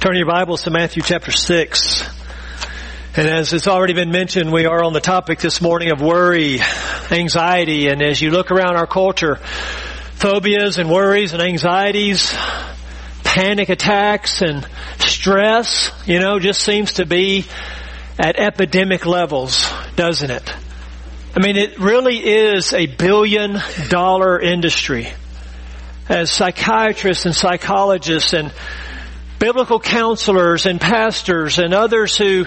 Turn your Bibles to Matthew chapter 6. And as it's already been mentioned, we are on the topic this morning of worry, anxiety, and as you look around our culture, phobias and worries and anxieties, panic attacks and stress, you know, just seems to be at epidemic levels, doesn't it? I mean, it really is a billion dollar industry. As psychiatrists and psychologists and biblical counselors and pastors and others who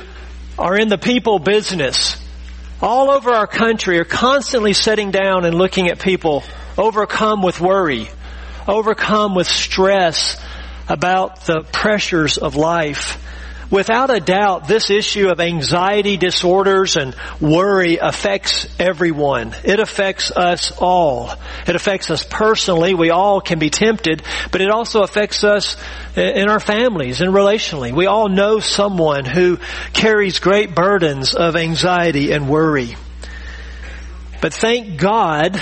are in the people business all over our country are constantly sitting down and looking at people overcome with worry, overcome with stress about the pressures of life. Without a doubt, this issue of anxiety disorders and worry affects everyone. It affects us all. It affects us personally. We all can be tempted, but it also affects us in our families and relationally. We all know someone who carries great burdens of anxiety and worry. But thank God,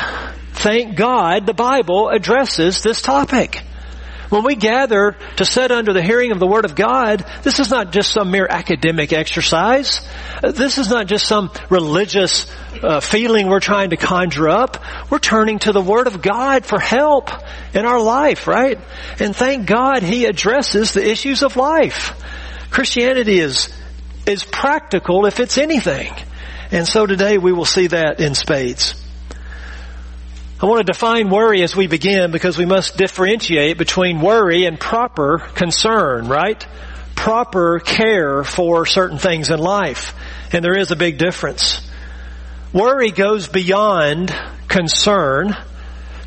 thank God the Bible addresses this topic. When we gather to sit under the hearing of the Word of God, this is not just some mere academic exercise. This is not just some religious uh, feeling we're trying to conjure up. We're turning to the Word of God for help in our life, right? And thank God He addresses the issues of life. Christianity is, is practical if it's anything. And so today we will see that in spades. I want to define worry as we begin because we must differentiate between worry and proper concern, right? Proper care for certain things in life. And there is a big difference. Worry goes beyond concern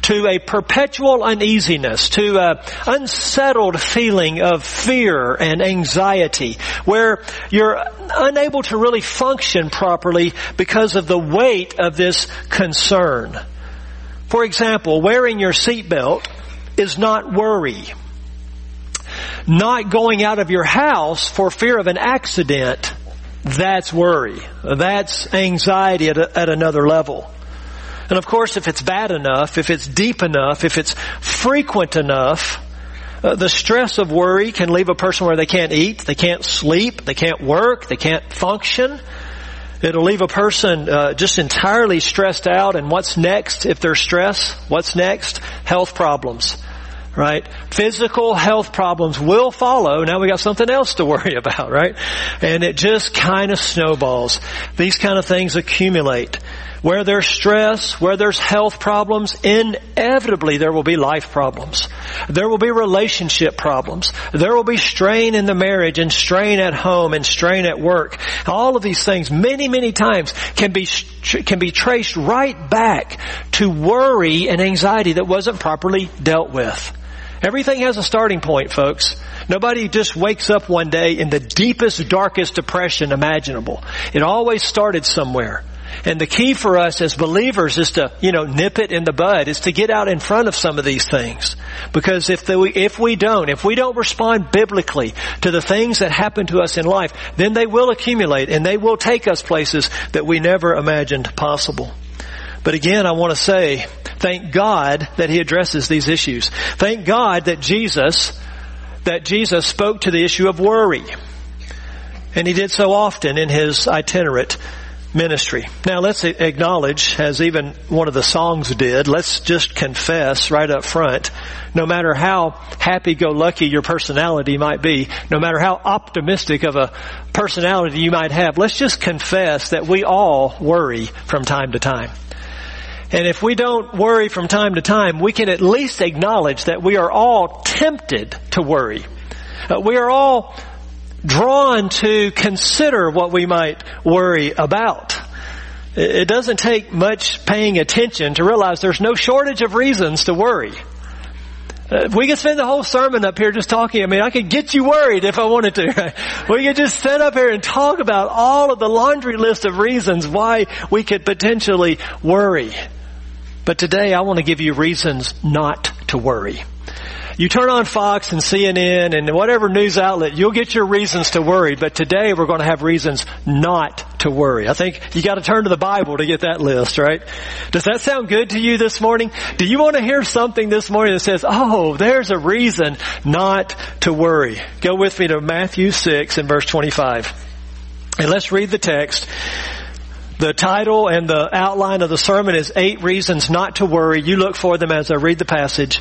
to a perpetual uneasiness, to a unsettled feeling of fear and anxiety, where you're unable to really function properly because of the weight of this concern. For example, wearing your seatbelt is not worry. Not going out of your house for fear of an accident, that's worry. That's anxiety at, a, at another level. And of course, if it's bad enough, if it's deep enough, if it's frequent enough, uh, the stress of worry can leave a person where they can't eat, they can't sleep, they can't work, they can't function. It'll leave a person uh, just entirely stressed out. And what's next if there's stress? What's next? Health problems. Right? Physical health problems will follow. Now we got something else to worry about, right? And it just kind of snowballs. These kind of things accumulate. Where there's stress, where there's health problems, inevitably there will be life problems. There will be relationship problems. There will be strain in the marriage and strain at home and strain at work. All of these things many, many times can be, can be traced right back to worry and anxiety that wasn't properly dealt with. Everything has a starting point, folks. Nobody just wakes up one day in the deepest, darkest depression imaginable. It always started somewhere. And the key for us as believers is to, you know, nip it in the bud, is to get out in front of some of these things. Because if the, if we don't, if we don't respond biblically to the things that happen to us in life, then they will accumulate and they will take us places that we never imagined possible. But again, I want to say, thank God that He addresses these issues. Thank God that Jesus, that Jesus spoke to the issue of worry. And He did so often in His itinerant ministry. Now let's acknowledge, as even one of the songs did, let's just confess right up front, no matter how happy-go-lucky your personality might be, no matter how optimistic of a personality you might have, let's just confess that we all worry from time to time. And if we don't worry from time to time, we can at least acknowledge that we are all tempted to worry. Uh, we are all drawn to consider what we might worry about. It doesn't take much paying attention to realize there's no shortage of reasons to worry. Uh, we could spend the whole sermon up here just talking. I mean, I could get you worried if I wanted to. We could just sit up here and talk about all of the laundry list of reasons why we could potentially worry. But today I want to give you reasons not to worry. You turn on Fox and CNN and whatever news outlet, you'll get your reasons to worry, but today we're going to have reasons not to worry. I think you got to turn to the Bible to get that list, right? Does that sound good to you this morning? Do you want to hear something this morning that says, oh, there's a reason not to worry? Go with me to Matthew 6 and verse 25. And let's read the text. The title and the outline of the sermon is eight reasons not to worry. You look for them as I read the passage.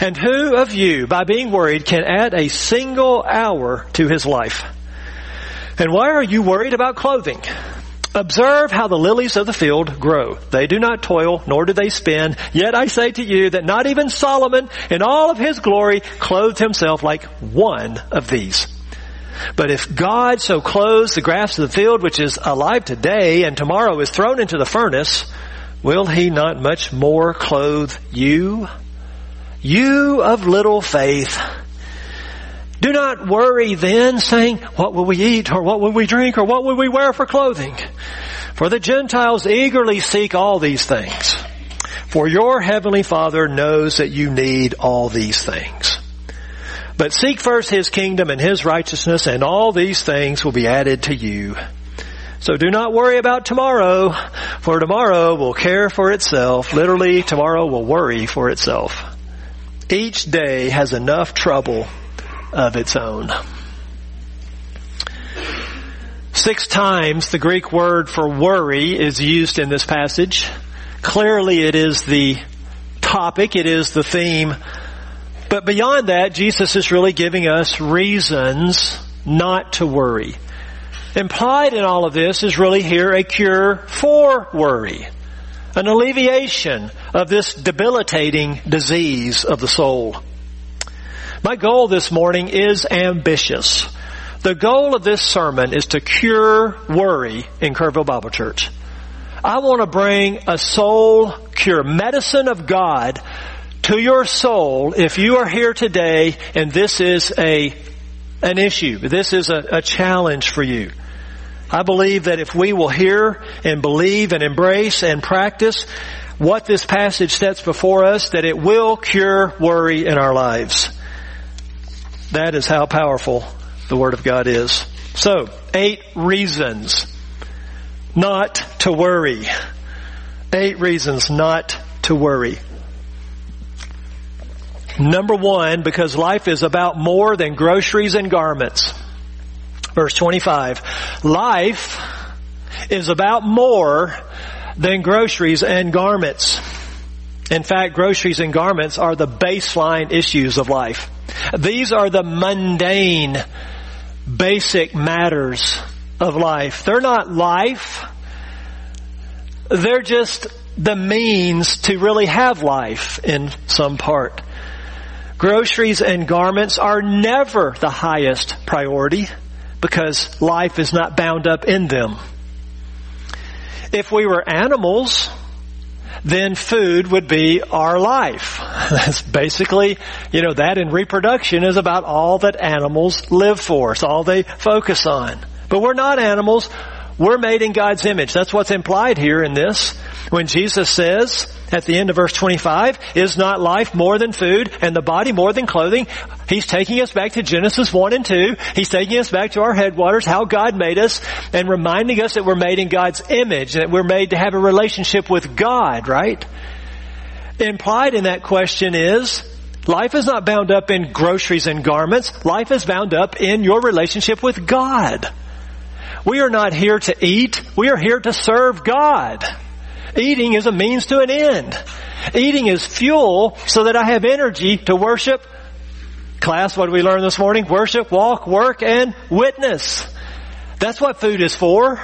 And who of you, by being worried, can add a single hour to his life? And why are you worried about clothing? Observe how the lilies of the field grow. They do not toil, nor do they spin. Yet I say to you that not even Solomon in all of his glory clothed himself like one of these. But if God so clothes the grass of the field, which is alive today and tomorrow is thrown into the furnace, will he not much more clothe you? You of little faith. Do not worry then saying, what will we eat or what will we drink or what will we wear for clothing? For the Gentiles eagerly seek all these things. For your heavenly Father knows that you need all these things. But seek first His kingdom and His righteousness and all these things will be added to you. So do not worry about tomorrow, for tomorrow will care for itself. Literally, tomorrow will worry for itself. Each day has enough trouble of its own. Six times the Greek word for worry is used in this passage. Clearly it is the topic, it is the theme. But beyond that, Jesus is really giving us reasons not to worry. Implied in all of this is really here a cure for worry. An alleviation of this debilitating disease of the soul. My goal this morning is ambitious. The goal of this sermon is to cure worry in Kerrville Bible Church. I want to bring a soul cure, medicine of God to your soul if you are here today and this is a, an issue. This is a, a challenge for you. I believe that if we will hear and believe and embrace and practice what this passage sets before us, that it will cure worry in our lives. That is how powerful the Word of God is. So, eight reasons not to worry. Eight reasons not to worry. Number one, because life is about more than groceries and garments. Verse 25. Life is about more than groceries and garments. In fact, groceries and garments are the baseline issues of life. These are the mundane, basic matters of life. They're not life. They're just the means to really have life in some part. Groceries and garments are never the highest priority because life is not bound up in them. If we were animals, then food would be our life. That's basically, you know, that in reproduction is about all that animals live for. It's all they focus on. But we're not animals. We're made in God's image. That's what's implied here in this. When Jesus says at the end of verse 25, is not life more than food and the body more than clothing? He's taking us back to Genesis 1 and 2. He's taking us back to our headwaters, how God made us, and reminding us that we're made in God's image, that we're made to have a relationship with God, right? Implied in that question is, life is not bound up in groceries and garments. Life is bound up in your relationship with God. We are not here to eat. We are here to serve God. Eating is a means to an end. Eating is fuel so that I have energy to worship. Class, what did we learn this morning? Worship, walk, work, and witness. That's what food is for.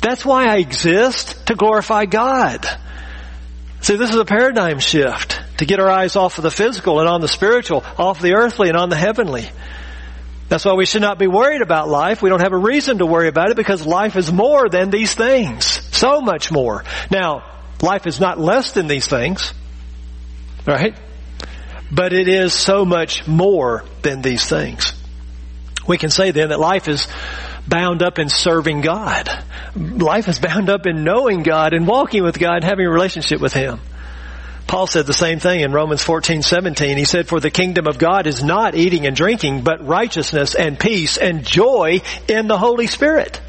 That's why I exist, to glorify God. See, this is a paradigm shift to get our eyes off of the physical and on the spiritual, off the earthly and on the heavenly. That's why we should not be worried about life. We don't have a reason to worry about it because life is more than these things. So much more. Now, life is not less than these things. Right? But it is so much more than these things. We can say then that life is bound up in serving God. Life is bound up in knowing God and walking with God and having a relationship with Him. Paul said the same thing in Romans 14, 17. He said, for the kingdom of God is not eating and drinking, but righteousness and peace and joy in the Holy Spirit.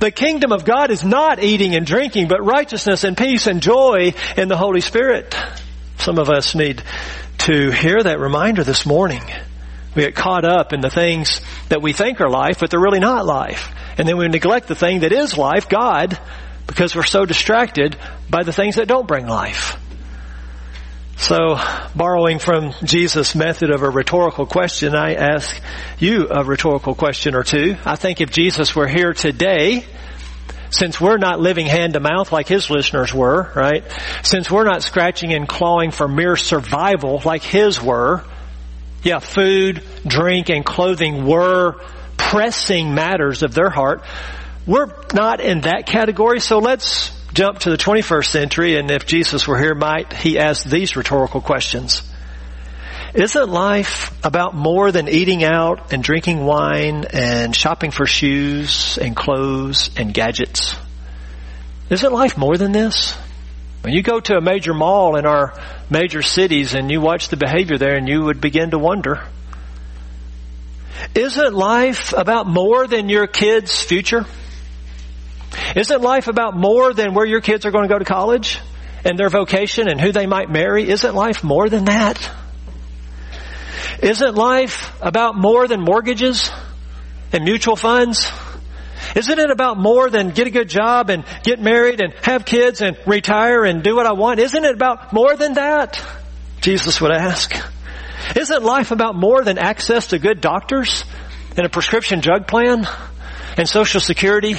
The kingdom of God is not eating and drinking, but righteousness and peace and joy in the Holy Spirit. Some of us need to hear that reminder this morning. We get caught up in the things that we think are life, but they're really not life. And then we neglect the thing that is life, God, because we're so distracted by the things that don't bring life. So, borrowing from Jesus' method of a rhetorical question, I ask you a rhetorical question or two. I think if Jesus were here today, since we're not living hand to mouth like his listeners were, right? Since we're not scratching and clawing for mere survival like his were, yeah, food, drink, and clothing were pressing matters of their heart. We're not in that category, so let's jump to the 21st century, and if Jesus were here, might he ask these rhetorical questions? Isn't life about more than eating out and drinking wine and shopping for shoes and clothes and gadgets? Isn't life more than this? When you go to a major mall in our major cities and you watch the behavior there and you would begin to wonder, isn't life about more than your kids' future? Isn't life about more than where your kids are going to go to college and their vocation and who they might marry? Isn't life more than that? Isn't life about more than mortgages and mutual funds? Isn't it about more than get a good job and get married and have kids and retire and do what I want? Isn't it about more than that? Jesus would ask. Isn't life about more than access to good doctors and a prescription drug plan and social security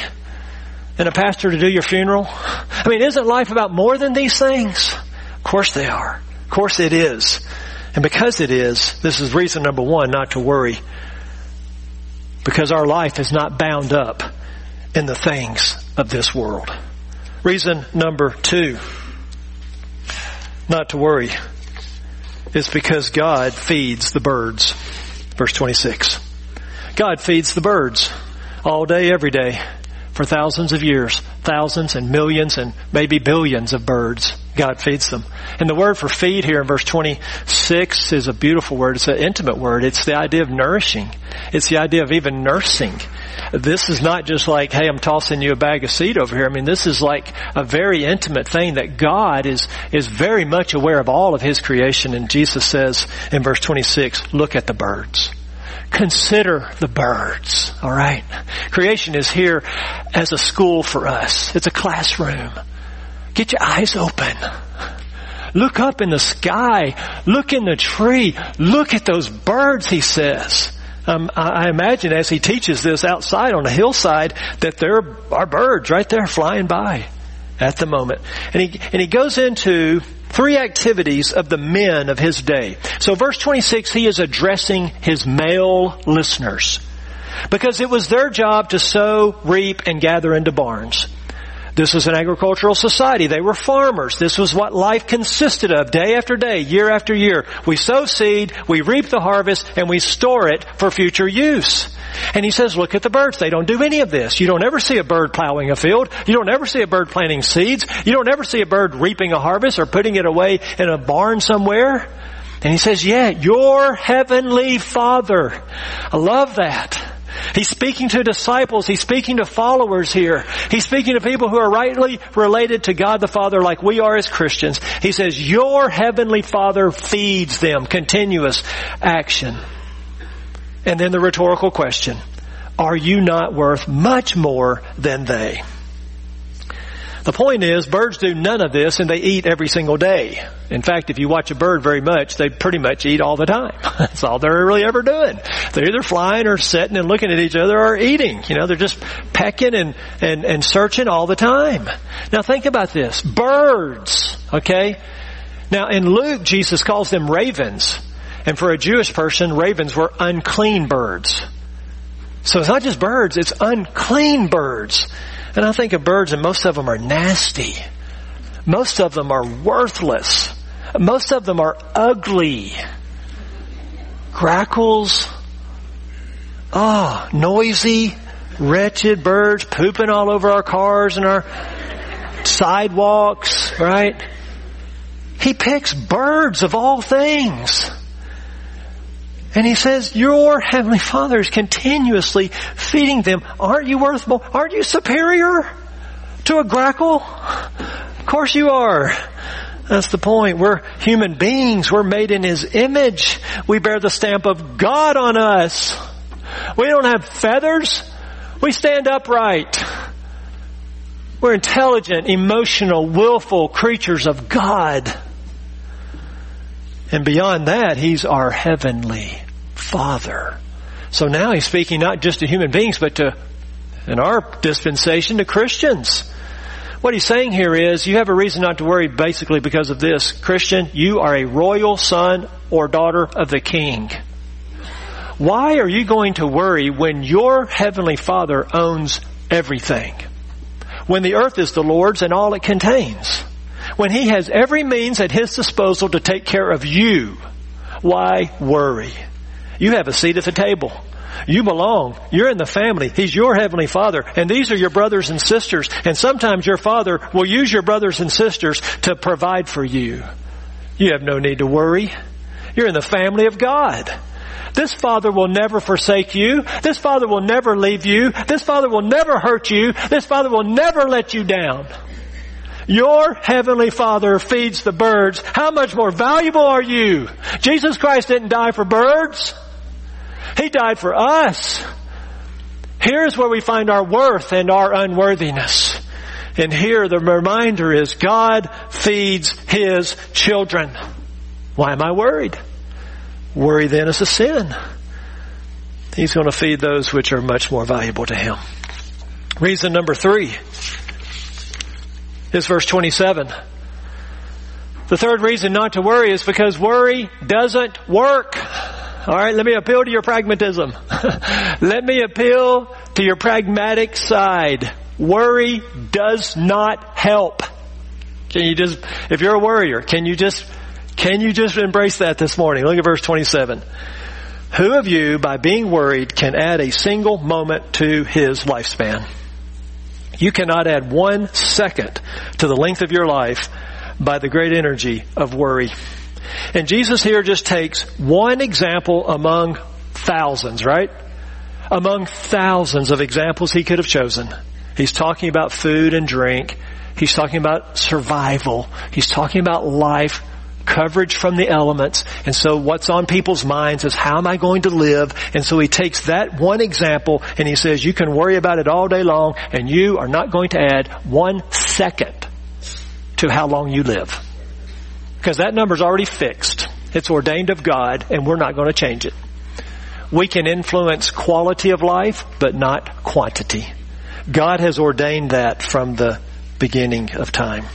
and a pastor to do your funeral? I mean, isn't life about more than these things? Of course they are. Of course it is. And because it is, this is reason number one not to worry. Because our life is not bound up in the things of this world. Reason number two not to worry is because God feeds the birds. Verse 26. God feeds the birds all day, every day for thousands of years, thousands and millions and maybe billions of birds. God feeds them. And the word for feed here in verse 26 is a beautiful word. It's an intimate word. It's the idea of nourishing. It's the idea of even nursing. This is not just like, hey, I'm tossing you a bag of seed over here. I mean, this is like a very intimate thing that God is, is very much aware of all of His creation. And Jesus says in verse 26, look at the birds. Consider the birds, alright? Creation is here as a school for us. It's a classroom. Get your eyes open. Look up in the sky. Look in the tree. Look at those birds, he says. Um, I imagine as he teaches this outside on a hillside that there are birds right there flying by at the moment. And he, and he goes into three activities of the men of his day. So verse 26, he is addressing his male listeners. Because it was their job to sow, reap, and gather into barns. This was an agricultural society. They were farmers. This was what life consisted of day after day, year after year. We sow seed, we reap the harvest, and we store it for future use. And he says, look at the birds. They don't do any of this. You don't ever see a bird plowing a field. You don't ever see a bird planting seeds. You don't ever see a bird reaping a harvest or putting it away in a barn somewhere. And he says, yeah, your heavenly father. I love that. He's speaking to disciples. He's speaking to followers here. He's speaking to people who are rightly related to God the Father like we are as Christians. He says, your heavenly father feeds them. Continuous action. And then the rhetorical question, are you not worth much more than they? The point is, birds do none of this and they eat every single day. In fact, if you watch a bird very much, they pretty much eat all the time. That's all they're really ever doing. They're either flying or sitting and looking at each other or eating. You know, they're just pecking and, and, and searching all the time. Now think about this. Birds, okay? Now in Luke, Jesus calls them ravens. And for a Jewish person, ravens were unclean birds. So it's not just birds, it's unclean birds. And I think of birds and most of them are nasty. Most of them are worthless. Most of them are ugly. Grackles. Ah, oh, noisy, wretched birds pooping all over our cars and our sidewalks, right? He picks birds of all things. And he says, your heavenly father is continuously feeding them. Aren't you worth more? Aren't you superior to a grackle? Of course you are. That's the point. We're human beings. We're made in His image. We bear the stamp of God on us. We don't have feathers. We stand upright. We're intelligent, emotional, willful creatures of God. And beyond that, He's our heavenly Father. So now He's speaking not just to human beings, but to, in our dispensation, to Christians. What he's saying here is you have a reason not to worry basically because of this. Christian, you are a royal son or daughter of the king. Why are you going to worry when your heavenly father owns everything? When the earth is the Lord's and all it contains? When he has every means at his disposal to take care of you? Why worry? You have a seat at the table. You belong. You're in the family. He's your heavenly father. And these are your brothers and sisters. And sometimes your father will use your brothers and sisters to provide for you. You have no need to worry. You're in the family of God. This father will never forsake you. This father will never leave you. This father will never hurt you. This father will never let you down. Your heavenly father feeds the birds. How much more valuable are you? Jesus Christ didn't die for birds. He died for us. Here's where we find our worth and our unworthiness. And here the reminder is God feeds His children. Why am I worried? Worry then is a sin. He's going to feed those which are much more valuable to Him. Reason number three is verse 27. The third reason not to worry is because worry doesn't work. All right, let me appeal to your pragmatism. let me appeal to your pragmatic side. Worry does not help. Can you just, if you're a worrier, can you just, can you just embrace that this morning? Look at verse 27. Who of you, by being worried, can add a single moment to his lifespan? You cannot add one second to the length of your life by the great energy of worry. And Jesus here just takes one example among thousands, right? Among thousands of examples he could have chosen. He's talking about food and drink. He's talking about survival. He's talking about life, coverage from the elements. And so what's on people's minds is how am I going to live? And so he takes that one example and he says you can worry about it all day long and you are not going to add one second to how long you live. Because that number's already fixed. It's ordained of God and we're not going to change it. We can influence quality of life, but not quantity. God has ordained that from the beginning of time.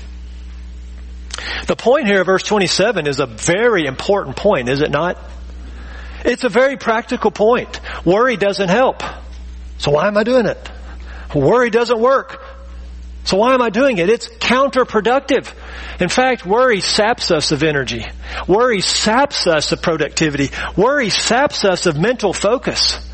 The point here, verse 27, is a very important point, is it not? It's a very practical point. Worry doesn't help. So why am I doing it? Worry doesn't work. So why am I doing it? It's counterproductive. In fact, worry saps us of energy. Worry saps us of productivity. Worry saps us of mental focus.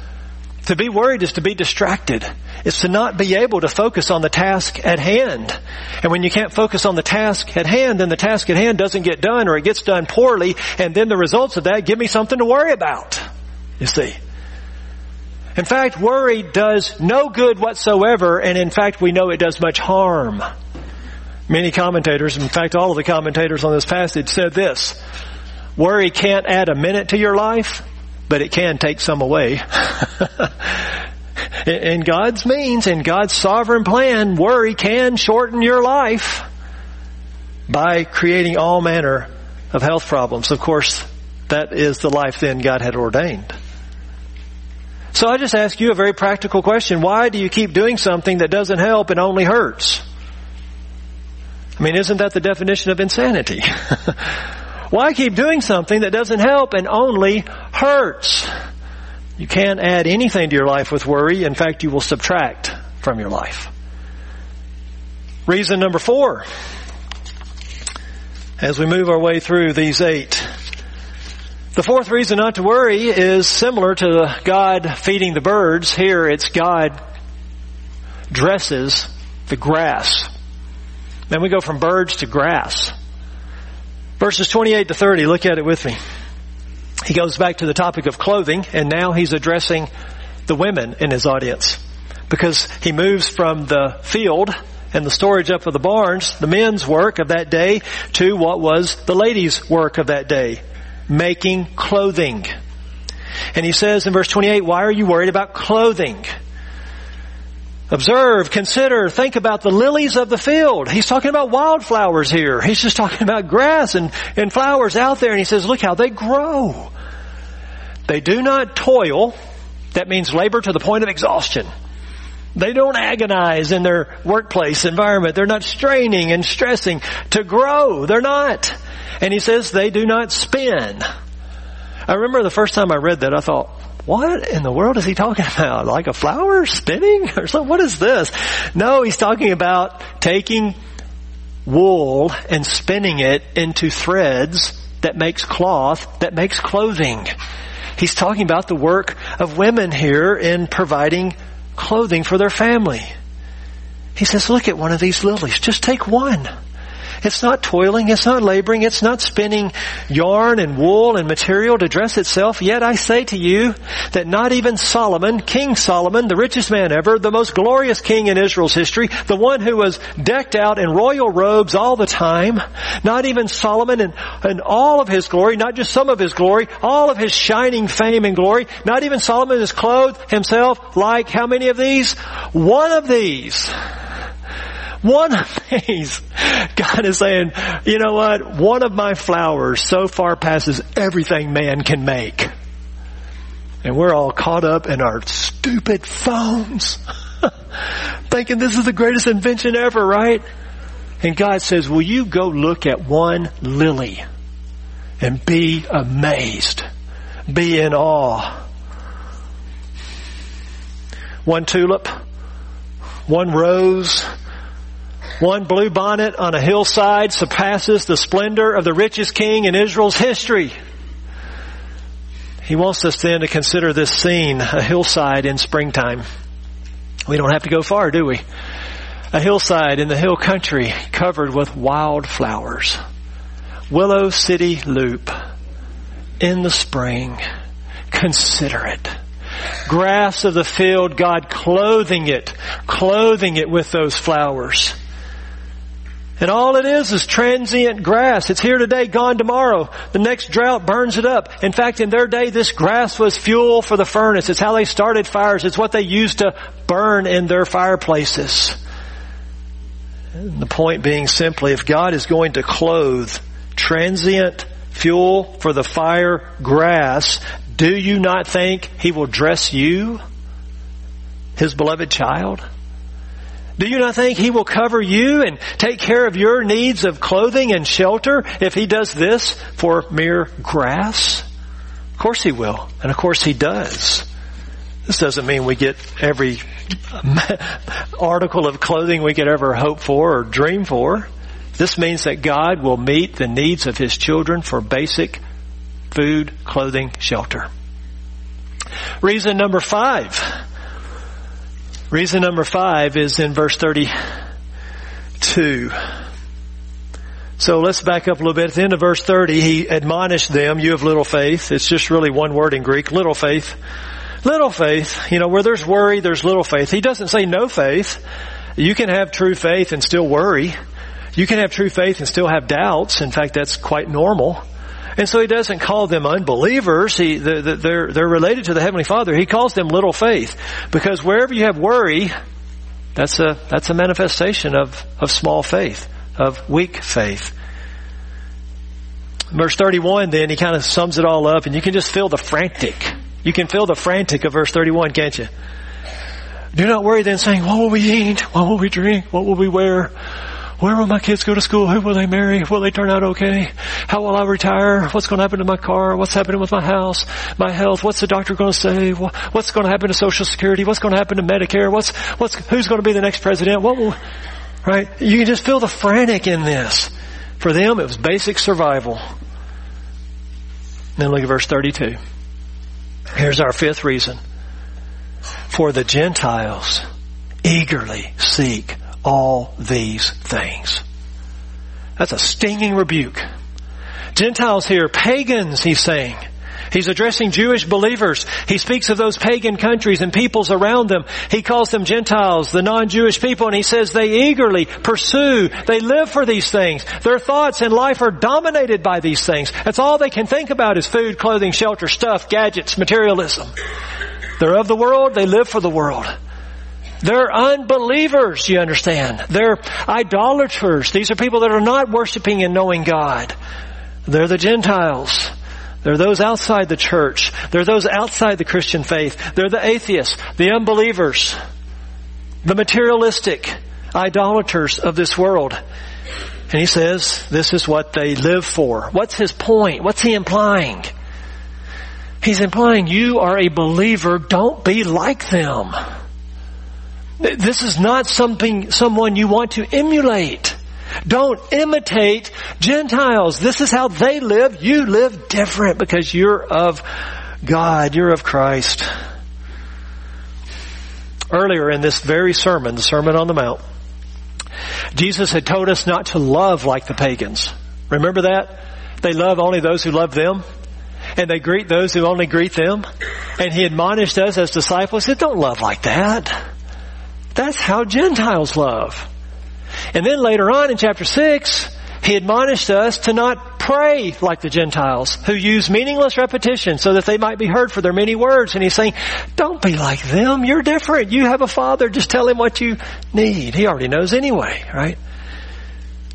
To be worried is to be distracted. It's to not be able to focus on the task at hand. And when you can't focus on the task at hand, then the task at hand doesn't get done or it gets done poorly, and then the results of that give me something to worry about. You see. In fact, worry does no good whatsoever, and in fact, we know it does much harm. Many commentators, in fact, all of the commentators on this passage said this Worry can't add a minute to your life, but it can take some away. in God's means, in God's sovereign plan, worry can shorten your life by creating all manner of health problems. Of course, that is the life then God had ordained. So I just ask you a very practical question. Why do you keep doing something that doesn't help and only hurts? I mean, isn't that the definition of insanity? Why keep doing something that doesn't help and only hurts? You can't add anything to your life with worry. In fact, you will subtract from your life. Reason number four, as we move our way through these eight. The fourth reason not to worry is similar to God feeding the birds. Here it's God dresses the grass. Then we go from birds to grass. Verses 28 to 30, look at it with me. He goes back to the topic of clothing and now he's addressing the women in his audience because he moves from the field and the storage up of the barns, the men's work of that day, to what was the ladies' work of that day, making clothing. And he says in verse 28, why are you worried about clothing? Observe, consider, think about the lilies of the field. He's talking about wildflowers here. He's just talking about grass and, and flowers out there and he says, look how they grow. They do not toil. That means labor to the point of exhaustion. They don't agonize in their workplace environment. They're not straining and stressing to grow. They're not. And he says they do not spin. I remember the first time I read that, I thought, what in the world is he talking about? Like a flower spinning or something? What is this? No, he's talking about taking wool and spinning it into threads that makes cloth, that makes clothing. He's talking about the work of women here in providing clothing for their family. He says, look at one of these lilies. Just take one. It's not toiling. It's not laboring. It's not spinning yarn and wool and material to dress itself. Yet I say to you that not even Solomon, King Solomon, the richest man ever, the most glorious king in Israel's history, the one who was decked out in royal robes all the time, not even Solomon and, all of his glory, not just some of his glory, all of his shining fame and glory, not even Solomon is clothed himself like how many of these? One of these. One of these, God is saying, you know what? One of my flowers so far passes everything man can make. And we're all caught up in our stupid phones, thinking this is the greatest invention ever, right? And God says, will you go look at one lily and be amazed? Be in awe. One tulip, one rose, one blue bonnet on a hillside surpasses the splendor of the richest king in Israel's history. He wants us then to consider this scene, a hillside in springtime. We don't have to go far, do we? A hillside in the hill country covered with wildflowers. Willow City Loop in the spring. Consider it. Grass of the field, God clothing it, clothing it with those flowers. And all it is is transient grass. It's here today, gone tomorrow. The next drought burns it up. In fact, in their day, this grass was fuel for the furnace. It's how they started fires. It's what they used to burn in their fireplaces. And the point being simply, if God is going to clothe transient fuel for the fire grass, do you not think He will dress you, His beloved child? Do you not think He will cover you and take care of your needs of clothing and shelter if He does this for mere grass? Of course He will. And of course He does. This doesn't mean we get every article of clothing we could ever hope for or dream for. This means that God will meet the needs of His children for basic food, clothing, shelter. Reason number five Reason number five is in verse 32. So let's back up a little bit. At the end of verse 30, he admonished them, you have little faith. It's just really one word in Greek, little faith. Little faith, you know, where there's worry, there's little faith. He doesn't say no faith. You can have true faith and still worry. You can have true faith and still have doubts. In fact, that's quite normal. And so he doesn't call them unbelievers. He, they're, they're related to the Heavenly Father. He calls them little faith. Because wherever you have worry, that's a, that's a manifestation of, of small faith, of weak faith. Verse 31 then, he kind of sums it all up and you can just feel the frantic. You can feel the frantic of verse 31, can't you? Do not worry then saying, what will we eat? What will we drink? What will we wear? Where will my kids go to school? Who will they marry? Will they turn out okay? How will I retire? What's going to happen to my car? What's happening with my house? My health? What's the doctor going to say? What's going to happen to Social Security? What's going to happen to Medicare? What's, what's, who's going to be the next president? What will, right? You can just feel the frantic in this. For them, it was basic survival. Then look at verse 32. Here's our fifth reason. For the Gentiles eagerly seek all these things. That's a stinging rebuke. Gentiles here, pagans, he's saying. He's addressing Jewish believers. He speaks of those pagan countries and peoples around them. He calls them Gentiles, the non-Jewish people, and he says they eagerly pursue, they live for these things. Their thoughts and life are dominated by these things. That's all they can think about is food, clothing, shelter, stuff, gadgets, materialism. They're of the world, they live for the world. They're unbelievers, you understand. They're idolaters. These are people that are not worshiping and knowing God. They're the Gentiles. They're those outside the church. They're those outside the Christian faith. They're the atheists, the unbelievers, the materialistic idolaters of this world. And he says this is what they live for. What's his point? What's he implying? He's implying you are a believer, don't be like them. This is not something, someone you want to emulate. Don't imitate Gentiles. This is how they live. You live different because you're of God. You're of Christ. Earlier in this very sermon, the Sermon on the Mount, Jesus had told us not to love like the pagans. Remember that? They love only those who love them. And they greet those who only greet them. And he admonished us as disciples, said, don't love like that. That's how Gentiles love. And then later on in chapter 6, he admonished us to not pray like the Gentiles who use meaningless repetition so that they might be heard for their many words. And he's saying, don't be like them. You're different. You have a father. Just tell him what you need. He already knows anyway, right?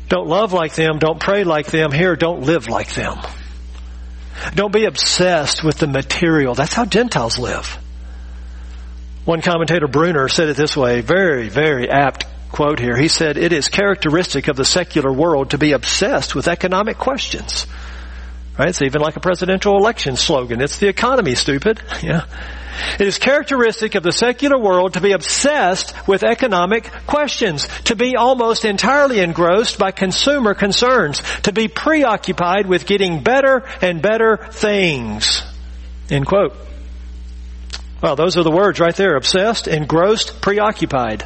Don't love like them. Don't pray like them. Here, don't live like them. Don't be obsessed with the material. That's how Gentiles live. One commentator, Bruner, said it this way, very, very apt quote here. He said, it is characteristic of the secular world to be obsessed with economic questions. Right? It's even like a presidential election slogan. It's the economy, stupid. Yeah. It is characteristic of the secular world to be obsessed with economic questions, to be almost entirely engrossed by consumer concerns, to be preoccupied with getting better and better things. End quote. Well, those are the words right there. Obsessed, engrossed, preoccupied.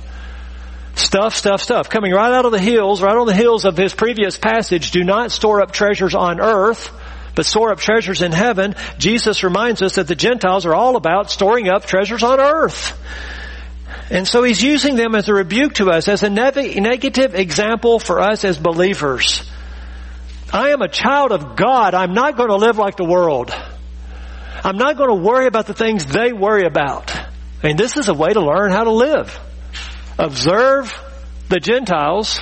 Stuff, stuff, stuff. Coming right out of the hills, right on the hills of his previous passage, do not store up treasures on earth, but store up treasures in heaven. Jesus reminds us that the Gentiles are all about storing up treasures on earth. And so he's using them as a rebuke to us, as a negative example for us as believers. I am a child of God. I'm not going to live like the world. I'm not going to worry about the things they worry about. I mean, this is a way to learn how to live. Observe the Gentiles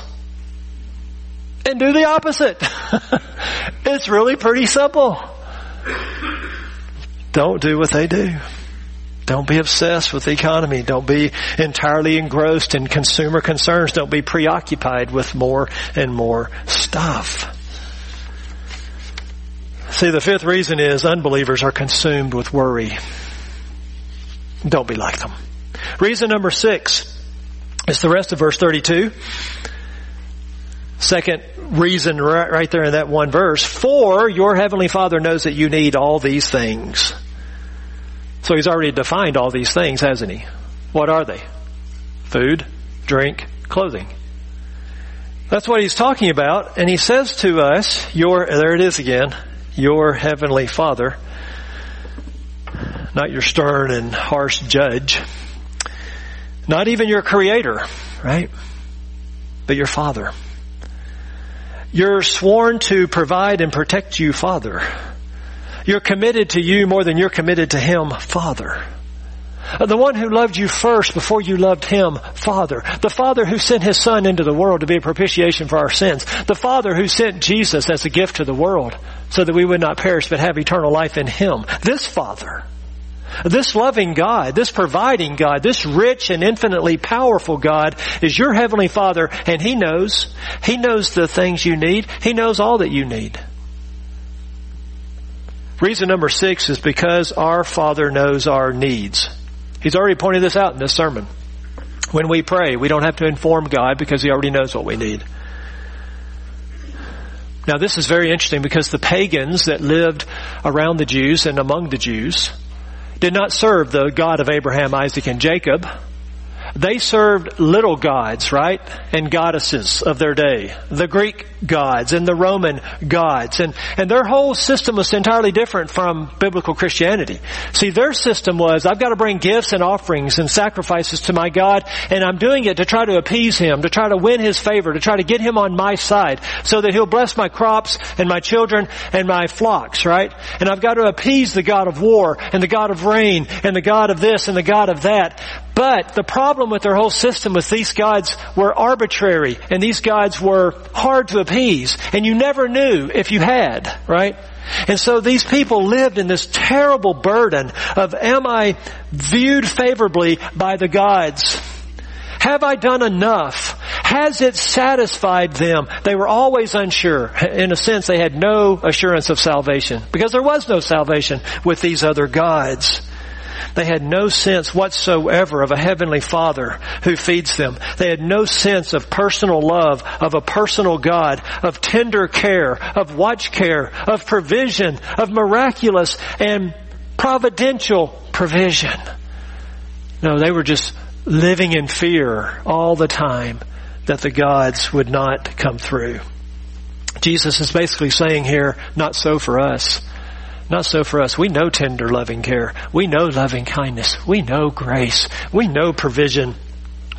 and do the opposite. it's really pretty simple. Don't do what they do. Don't be obsessed with the economy. Don't be entirely engrossed in consumer concerns. Don't be preoccupied with more and more stuff. See, the fifth reason is unbelievers are consumed with worry. Don't be like them. Reason number six is the rest of verse 32. Second reason right, there in that one verse. For your heavenly father knows that you need all these things. So he's already defined all these things, hasn't he? What are they? Food, drink, clothing. That's what he's talking about. And he says to us, your, there it is again, your heavenly Father, not your stern and harsh judge, not even your creator, right? But your Father. You're sworn to provide and protect you, Father. You're committed to you more than you're committed to Him, Father. Uh, the one who loved you first before you loved him, Father. The Father who sent his Son into the world to be a propitiation for our sins. The Father who sent Jesus as a gift to the world so that we would not perish but have eternal life in him. This Father This loving God, this providing God, this rich and infinitely powerful God is your Heavenly Father and He knows. He knows the things you need. He knows all that you need. Reason number six is because our Father knows our needs. He's already pointed this out in this sermon. When we pray, we don't have to inform God because He already knows what we need. Now this is very interesting because the pagans that lived around the Jews and among the Jews did not serve the God of Abraham, Isaac, and Jacob. They served little gods, right? And goddesses of their day. The Greek gods and the Roman gods. And, and their whole system was entirely different from biblical Christianity. See, their system was, I've got to bring gifts and offerings and sacrifices to my God, and I'm doing it to try to appease Him, to try to win His favor, to try to get Him on my side, so that He'll bless my crops and my children and my flocks, right? And I've got to appease the God of war and the God of rain and the God of this and the God of that. But the problem with their whole system was these gods were arbitrary and these gods were hard to appease and you never knew if you had, right? And so these people lived in this terrible burden of am I viewed favorably by the gods? Have I done enough? Has it satisfied them? They were always unsure. In a sense, they had no assurance of salvation because there was no salvation with these other gods. They had no sense whatsoever of a heavenly father who feeds them. They had no sense of personal love, of a personal God, of tender care, of watch care, of provision, of miraculous and providential provision. No, they were just living in fear all the time that the gods would not come through. Jesus is basically saying here, not so for us. Not so for us. We know tender loving care. We know loving kindness. We know grace. We know provision.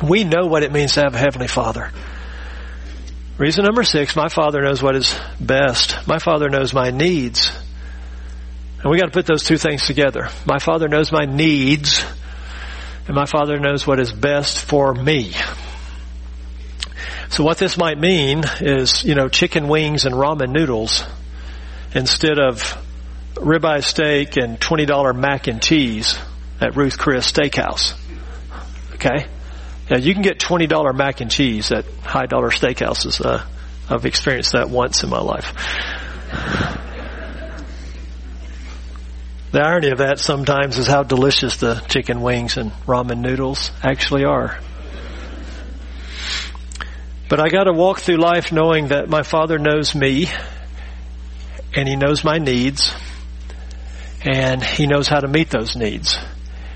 We know what it means to have a Heavenly Father. Reason number six, my Father knows what is best. My Father knows my needs. And we got to put those two things together. My Father knows my needs, and my Father knows what is best for me. So what this might mean is, you know, chicken wings and ramen noodles instead of ribeye steak and $20 mac and cheese at Ruth Chris Steakhouse. Okay? Yeah, you can get $20 mac and cheese at high dollar steakhouses. Uh, I've experienced that once in my life. The irony of that sometimes is how delicious the chicken wings and ramen noodles actually are. But I gotta walk through life knowing that my Father knows me and He knows my needs and he knows how to meet those needs.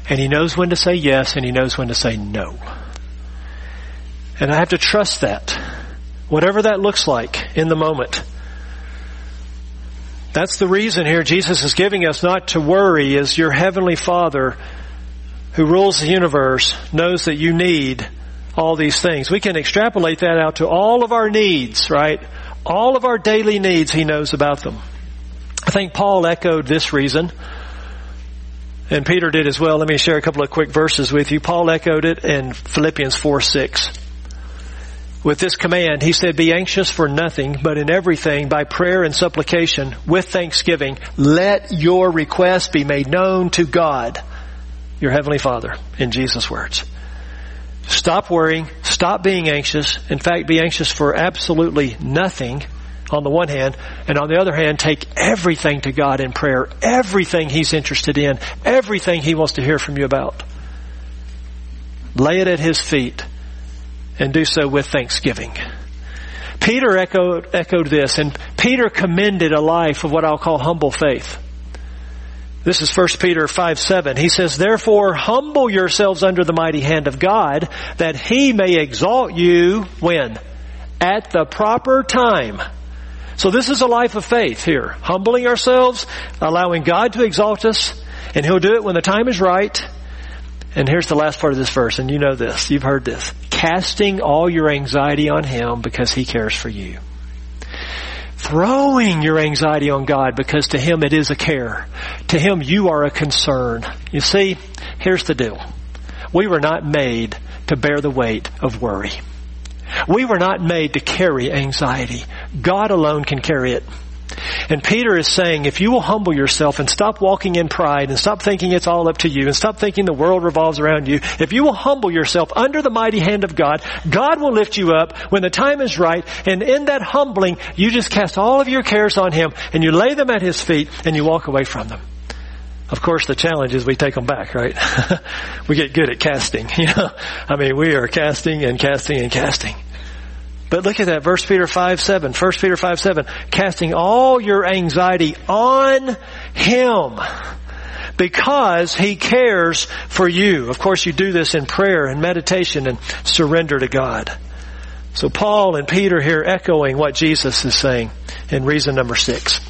And he knows when to say yes and he knows when to say no. And I have to trust that. Whatever that looks like in the moment. That's the reason here Jesus is giving us not to worry as your heavenly Father who rules the universe knows that you need all these things. We can extrapolate that out to all of our needs, right? All of our daily needs, He knows about them. I think Paul echoed this reason. And Peter did as well. Let me share a couple of quick verses with you. Paul echoed it in Philippians 4 6. With this command, he said, Be anxious for nothing, but in everything, by prayer and supplication, with thanksgiving, let your requests be made known to God, your Heavenly Father, in Jesus' words. Stop worrying. Stop being anxious. In fact, be anxious for absolutely nothing on the one hand, and on the other hand, take everything to God in prayer, everything He's interested in, everything He wants to hear from you about. Lay it at His feet and do so with thanksgiving. Peter echoed, echoed this, and Peter commended a life of what I'll call humble faith. This is 1 Peter 5 7. He says, Therefore, humble yourselves under the mighty hand of God, that He may exalt you when? At the proper time. So this is a life of faith here. Humbling ourselves, allowing God to exalt us, and He'll do it when the time is right. And here's the last part of this verse, and you know this. You've heard this. Casting all your anxiety on Him because He cares for you. Throwing your anxiety on God because to Him it is a care. To Him you are a concern. You see, here's the deal. We were not made to bear the weight of worry. We were not made to carry anxiety. God alone can carry it. And Peter is saying, if you will humble yourself and stop walking in pride and stop thinking it's all up to you and stop thinking the world revolves around you, if you will humble yourself under the mighty hand of God, God will lift you up when the time is right. And in that humbling, you just cast all of your cares on Him and you lay them at His feet and you walk away from them. Of course, the challenge is we take them back, right? we get good at casting, you know. I mean, we are casting and casting and casting. But look at that, verse Peter 5, 7, 1 Peter 5, 7, casting all your anxiety on Him because He cares for you. Of course, you do this in prayer and meditation and surrender to God. So Paul and Peter here echoing what Jesus is saying in reason number six.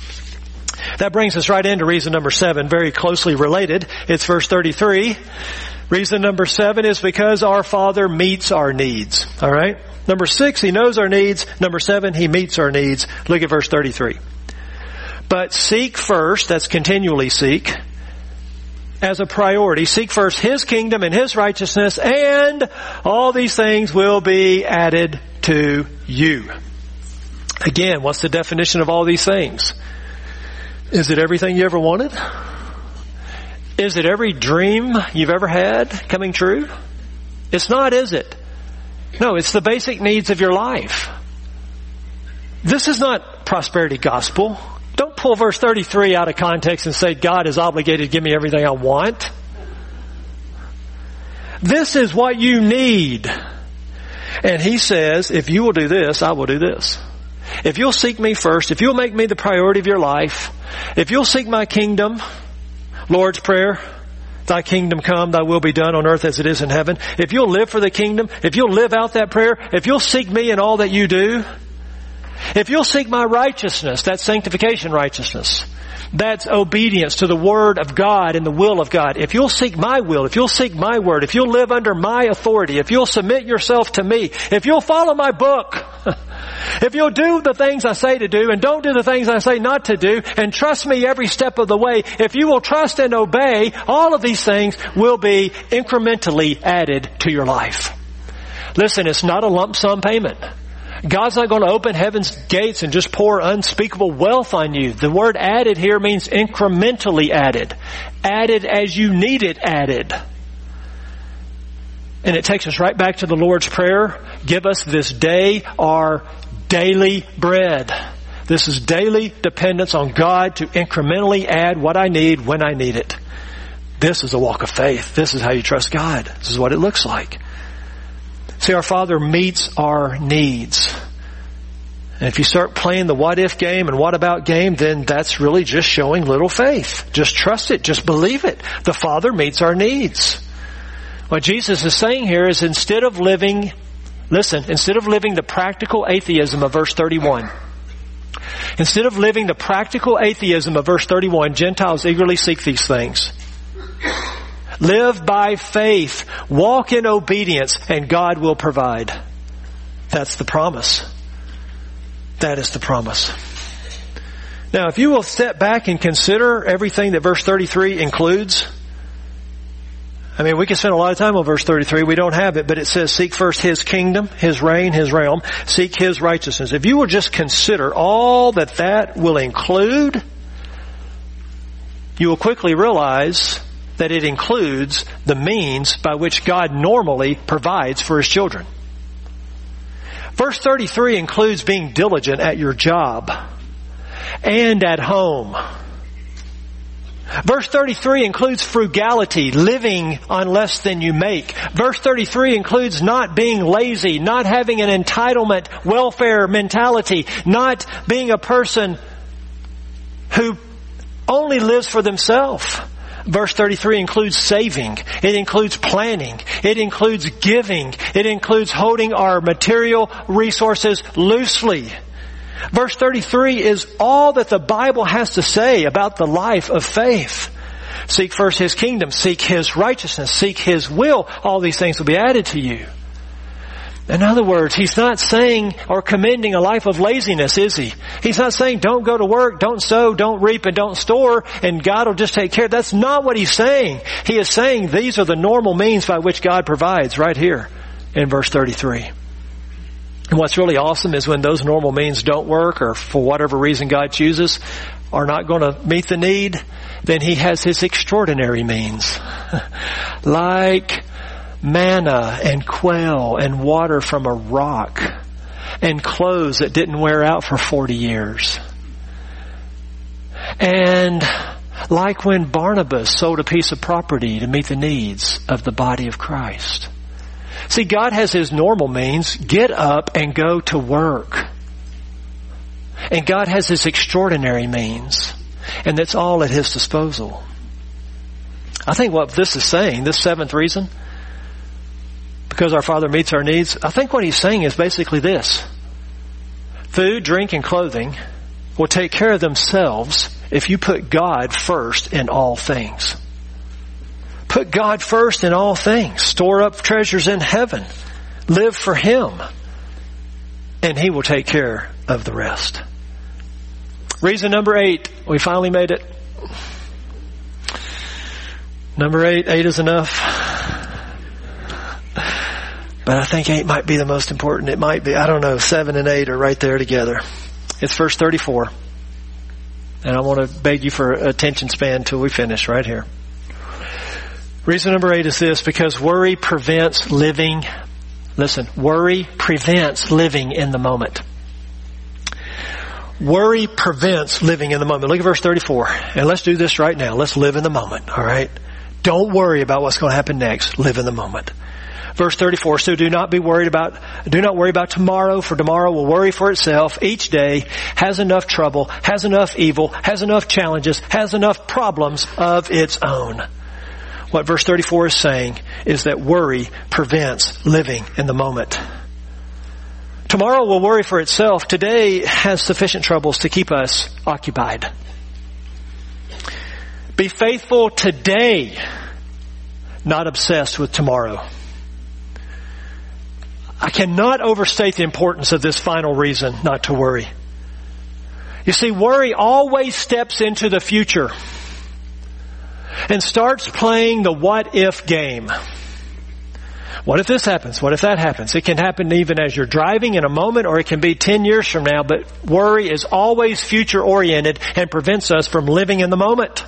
That brings us right into reason number seven, very closely related. It's verse 33. Reason number seven is because our Father meets our needs. Alright? Number six, He knows our needs. Number seven, He meets our needs. Look at verse 33. But seek first, that's continually seek, as a priority. Seek first His kingdom and His righteousness and all these things will be added to you. Again, what's the definition of all these things? Is it everything you ever wanted? Is it every dream you've ever had coming true? It's not, is it? No, it's the basic needs of your life. This is not prosperity gospel. Don't pull verse 33 out of context and say God is obligated to give me everything I want. This is what you need. And he says, if you will do this, I will do this. If you'll seek me first, if you'll make me the priority of your life, if you'll seek my kingdom, Lord's Prayer, Thy kingdom come, thy will be done on earth as it is in heaven. If you'll live for the kingdom, if you'll live out that prayer, if you'll seek me in all that you do, if you'll seek my righteousness, that sanctification righteousness. That's obedience to the Word of God and the will of God. If you'll seek my will, if you'll seek my Word, if you'll live under my authority, if you'll submit yourself to me, if you'll follow my book, if you'll do the things I say to do and don't do the things I say not to do and trust me every step of the way, if you will trust and obey, all of these things will be incrementally added to your life. Listen, it's not a lump sum payment. God's not going to open heaven's gates and just pour unspeakable wealth on you. The word added here means incrementally added. Added as you need it added. And it takes us right back to the Lord's Prayer. Give us this day our daily bread. This is daily dependence on God to incrementally add what I need when I need it. This is a walk of faith. This is how you trust God. This is what it looks like. See, our Father meets our needs. And if you start playing the what if game and what about game, then that's really just showing little faith. Just trust it. Just believe it. The Father meets our needs. What Jesus is saying here is instead of living, listen, instead of living the practical atheism of verse 31, instead of living the practical atheism of verse 31, Gentiles eagerly seek these things. Live by faith. Walk in obedience and God will provide. That's the promise. That is the promise. Now, if you will step back and consider everything that verse 33 includes, I mean, we can spend a lot of time on verse 33. We don't have it, but it says, seek first His kingdom, His reign, His realm. Seek His righteousness. If you will just consider all that that will include, you will quickly realize that it includes the means by which God normally provides for His children. Verse 33 includes being diligent at your job and at home. Verse 33 includes frugality, living on less than you make. Verse 33 includes not being lazy, not having an entitlement, welfare mentality, not being a person who only lives for themselves. Verse 33 includes saving. It includes planning. It includes giving. It includes holding our material resources loosely. Verse 33 is all that the Bible has to say about the life of faith. Seek first His kingdom. Seek His righteousness. Seek His will. All these things will be added to you. In other words, he's not saying or commending a life of laziness, is he? He's not saying don't go to work, don't sow, don't reap, and don't store, and God will just take care. That's not what he's saying. He is saying these are the normal means by which God provides right here in verse 33. And what's really awesome is when those normal means don't work or for whatever reason God chooses are not going to meet the need, then he has his extraordinary means. like manna and quail and water from a rock and clothes that didn't wear out for 40 years. And like when Barnabas sold a piece of property to meet the needs of the body of Christ. See, God has His normal means. Get up and go to work. And God has His extraordinary means. And that's all at His disposal. I think what this is saying, this seventh reason, because our Father meets our needs, I think what He's saying is basically this. Food, drink, and clothing will take care of themselves if you put God first in all things. Put God first in all things. Store up treasures in heaven. Live for Him. And He will take care of the rest. Reason number eight. We finally made it. Number eight. Eight is enough. But I think eight might be the most important. It might be. I don't know. Seven and eight are right there together. It's verse 34. And I want to beg you for attention span till we finish right here. Reason number eight is this, because worry prevents living, listen, worry prevents living in the moment. Worry prevents living in the moment. Look at verse 34. And let's do this right now. Let's live in the moment, alright? Don't worry about what's going to happen next. Live in the moment. Verse 34, so do not be worried about, do not worry about tomorrow, for tomorrow will worry for itself. Each day has enough trouble, has enough evil, has enough challenges, has enough problems of its own. What verse 34 is saying is that worry prevents living in the moment. Tomorrow will worry for itself. Today has sufficient troubles to keep us occupied. Be faithful today, not obsessed with tomorrow. I cannot overstate the importance of this final reason not to worry. You see, worry always steps into the future and starts playing the what if game. What if this happens? What if that happens? It can happen even as you're driving in a moment or it can be 10 years from now, but worry is always future oriented and prevents us from living in the moment.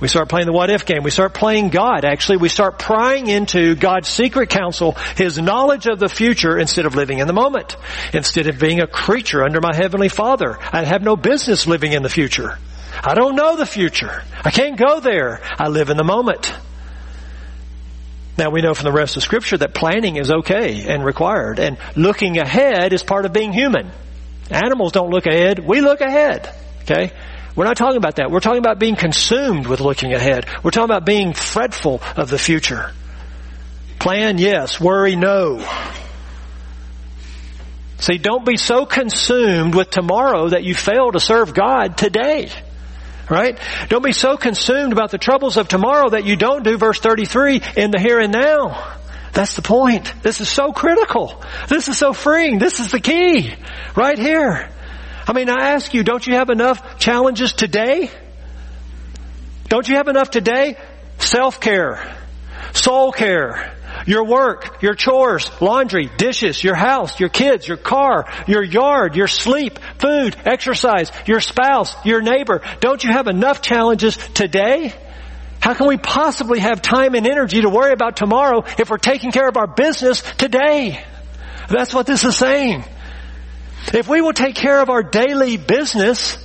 We start playing the what if game. We start playing God. Actually, we start prying into God's secret counsel, His knowledge of the future instead of living in the moment. Instead of being a creature under my Heavenly Father. I have no business living in the future. I don't know the future. I can't go there. I live in the moment. Now we know from the rest of scripture that planning is okay and required and looking ahead is part of being human. Animals don't look ahead. We look ahead. Okay? We're not talking about that. We're talking about being consumed with looking ahead. We're talking about being fretful of the future. Plan, yes. Worry, no. See, don't be so consumed with tomorrow that you fail to serve God today. Right? Don't be so consumed about the troubles of tomorrow that you don't do verse 33 in the here and now. That's the point. This is so critical. This is so freeing. This is the key. Right here. I mean, I ask you, don't you have enough challenges today? Don't you have enough today? Self-care, soul care, your work, your chores, laundry, dishes, your house, your kids, your car, your yard, your sleep, food, exercise, your spouse, your neighbor. Don't you have enough challenges today? How can we possibly have time and energy to worry about tomorrow if we're taking care of our business today? That's what this is saying. If we will take care of our daily business,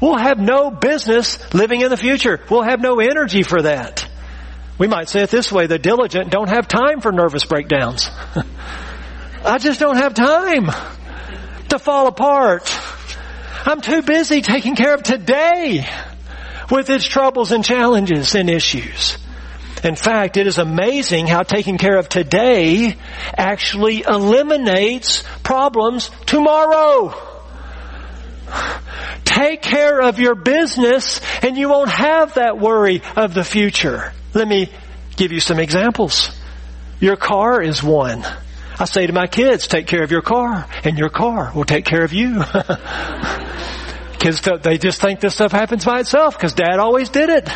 we'll have no business living in the future. We'll have no energy for that. We might say it this way, the diligent don't have time for nervous breakdowns. I just don't have time to fall apart. I'm too busy taking care of today with its troubles and challenges and issues. In fact, it is amazing how taking care of today actually eliminates problems tomorrow. Take care of your business and you won't have that worry of the future. Let me give you some examples. Your car is one. I say to my kids, take care of your car and your car will take care of you. Kids, they just think this stuff happens by itself because dad always did it.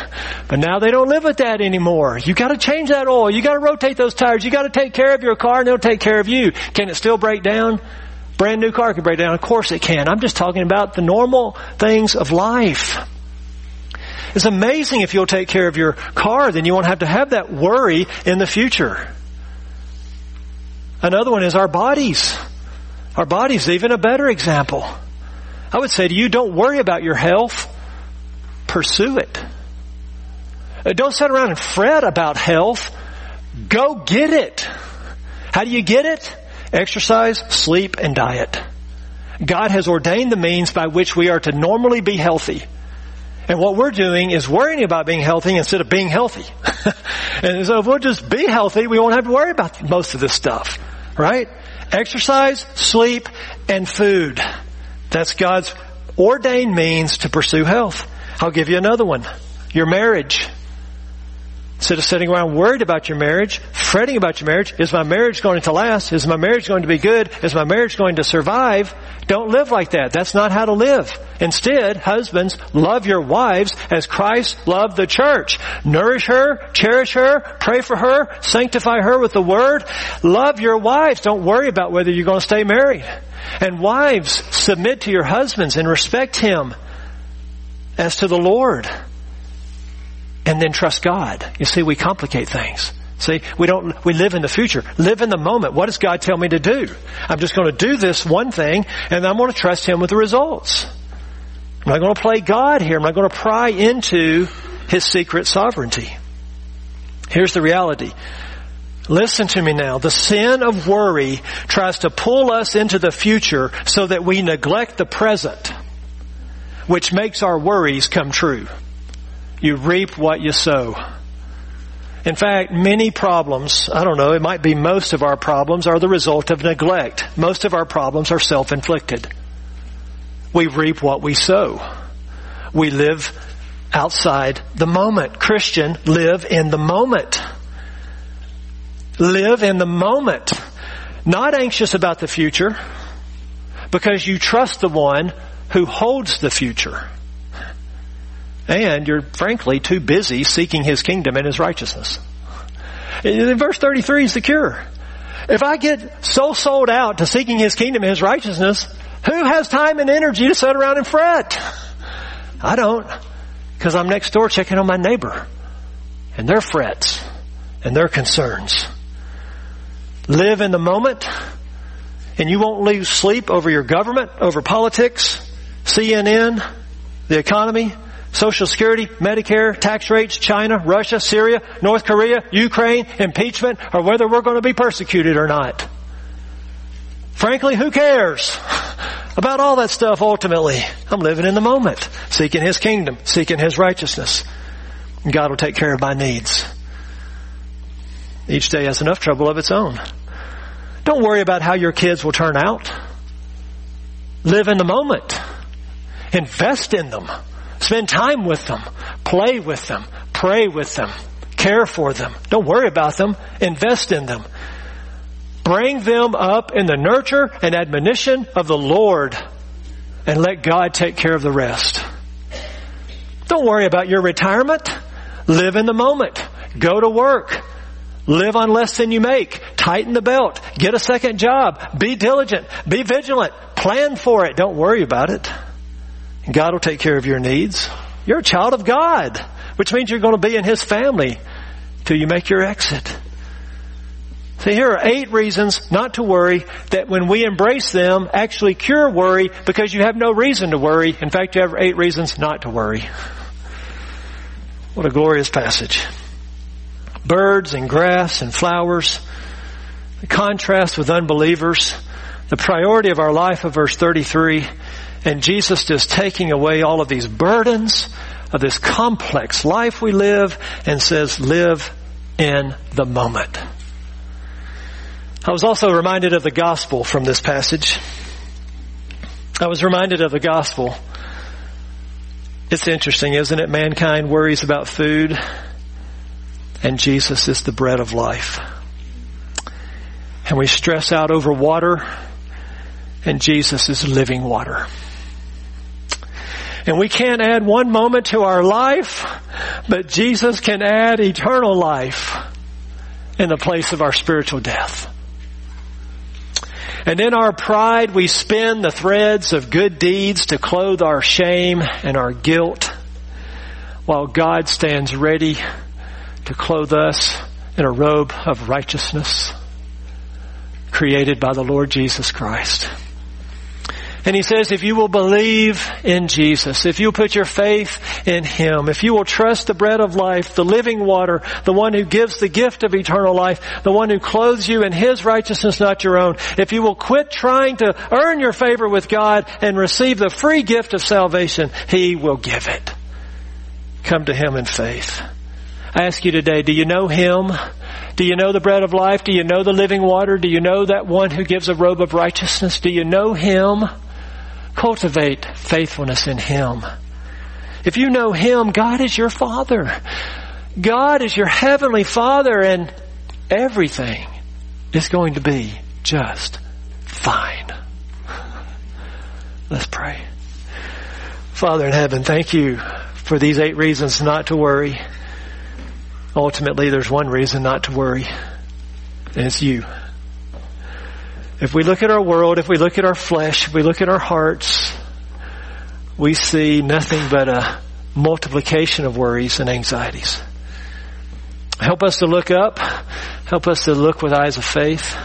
But now they don't live with dad anymore. You gotta change that oil. You gotta rotate those tires. You gotta take care of your car and they'll take care of you. Can it still break down? Brand new car can break down. Of course it can. I'm just talking about the normal things of life. It's amazing if you'll take care of your car, then you won't have to have that worry in the future. Another one is our bodies. Our bodies, even a better example. I would say to you, don't worry about your health. Pursue it. Uh, don't sit around and fret about health. Go get it. How do you get it? Exercise, sleep, and diet. God has ordained the means by which we are to normally be healthy. And what we're doing is worrying about being healthy instead of being healthy. and so if we'll just be healthy, we won't have to worry about most of this stuff. Right? Exercise, sleep, and food. That's God's ordained means to pursue health. I'll give you another one. Your marriage. Instead of sitting around worried about your marriage, fretting about your marriage, is my marriage going to last? Is my marriage going to be good? Is my marriage going to survive? Don't live like that. That's not how to live. Instead, husbands, love your wives as Christ loved the church. Nourish her, cherish her, pray for her, sanctify her with the word. Love your wives. Don't worry about whether you're going to stay married. And wives, submit to your husbands and respect him as to the Lord and then trust God. You see, we complicate things. See, we don't, we live in the future. Live in the moment. What does God tell me to do? I'm just going to do this one thing and I'm going to trust Him with the results. I'm not going to play God here. I'm not going to pry into His secret sovereignty. Here's the reality. Listen to me now. The sin of worry tries to pull us into the future so that we neglect the present, which makes our worries come true. You reap what you sow. In fact, many problems, I don't know, it might be most of our problems are the result of neglect. Most of our problems are self-inflicted. We reap what we sow. We live outside the moment. Christian, live in the moment. Live in the moment. Not anxious about the future because you trust the one who holds the future. And you're frankly too busy seeking His kingdom and His righteousness. In verse 33 is the cure. If I get so sold out to seeking His kingdom and His righteousness, who has time and energy to sit around and fret? I don't. Cause I'm next door checking on my neighbor and their frets and their concerns. Live in the moment and you won't lose sleep over your government, over politics, CNN, the economy, Social Security, Medicare, tax rates, China, Russia, Syria, North Korea, Ukraine, impeachment, or whether we're going to be persecuted or not. Frankly, who cares about all that stuff ultimately? I'm living in the moment, seeking His kingdom, seeking His righteousness. God will take care of my needs. Each day has enough trouble of its own. Don't worry about how your kids will turn out. Live in the moment. Invest in them. Spend time with them. Play with them. Pray with them. Care for them. Don't worry about them. Invest in them. Bring them up in the nurture and admonition of the Lord and let God take care of the rest. Don't worry about your retirement. Live in the moment. Go to work. Live on less than you make. Tighten the belt. Get a second job. Be diligent. Be vigilant. Plan for it. Don't worry about it. God will take care of your needs. You're a child of God, which means you're going to be in His family till you make your exit. See, here are eight reasons not to worry that when we embrace them actually cure worry because you have no reason to worry. In fact, you have eight reasons not to worry. What a glorious passage. Birds and grass and flowers, the contrast with unbelievers, the priority of our life of verse 33, and Jesus is taking away all of these burdens of this complex life we live and says, live in the moment. I was also reminded of the gospel from this passage. I was reminded of the gospel. It's interesting, isn't it? Mankind worries about food and Jesus is the bread of life. And we stress out over water and Jesus is living water. And we can't add one moment to our life, but Jesus can add eternal life in the place of our spiritual death. And in our pride, we spin the threads of good deeds to clothe our shame and our guilt, while God stands ready to clothe us in a robe of righteousness created by the Lord Jesus Christ. And he says, if you will believe in Jesus, if you put your faith in Him, if you will trust the bread of life, the living water, the one who gives the gift of eternal life, the one who clothes you in His righteousness, not your own, if you will quit trying to earn your favor with God and receive the free gift of salvation, He will give it. Come to Him in faith. I ask you today, do you know Him? Do you know the bread of life? Do you know the living water? Do you know that one who gives a robe of righteousness? Do you know Him? Cultivate faithfulness in Him. If you know Him, God is your Father. God is your Heavenly Father and everything is going to be just fine. Let's pray. Father in heaven, thank you for these eight reasons not to worry. Ultimately, there's one reason not to worry, and it's you. If we look at our world, if we look at our flesh, if we look at our hearts, we see nothing but a multiplication of worries and anxieties. Help us to look up. Help us to look with eyes of faith.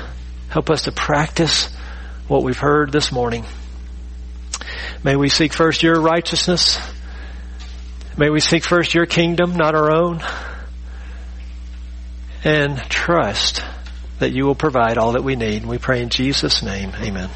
Help us to practice what we've heard this morning. May we seek first your righteousness. May we seek first your kingdom, not our own. And trust that you will provide all that we need. We pray in Jesus' name. Amen.